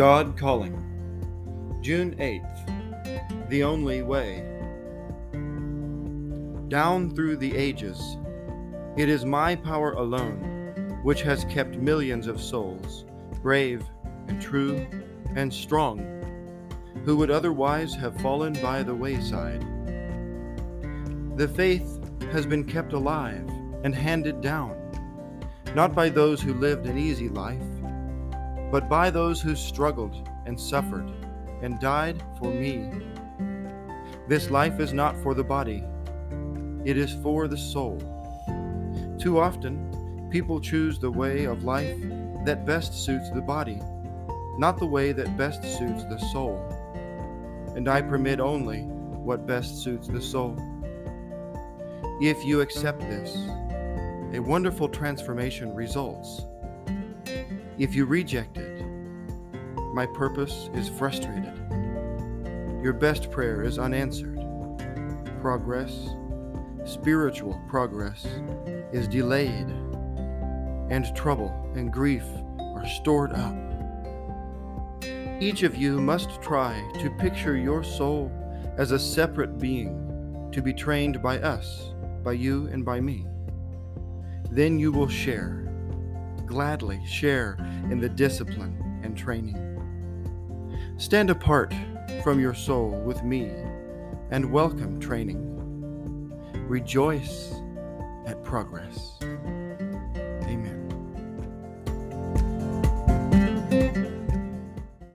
God Calling, June 8th. The Only Way. Down through the ages, it is my power alone which has kept millions of souls brave and true and strong, who would otherwise have fallen by the wayside. The faith has been kept alive and handed down, not by those who lived an easy life but by those who struggled and suffered and died for me. This life is not for the body, it is for the soul. Too often, people choose the way of life that best suits the body, not the way that best suits the soul. And I permit only what best suits the soul. If you accept this, a wonderful transformation results. If you reject it, my purpose is frustrated. Your best prayer is unanswered. Progress, spiritual progress, is delayed, and trouble and grief are stored up. Each of you must try to picture your soul as a separate being to be trained by us, by you, and by me. Then you will share gladly share in the discipline and training. Stand apart from your soul with me and welcome training. Rejoice at progress.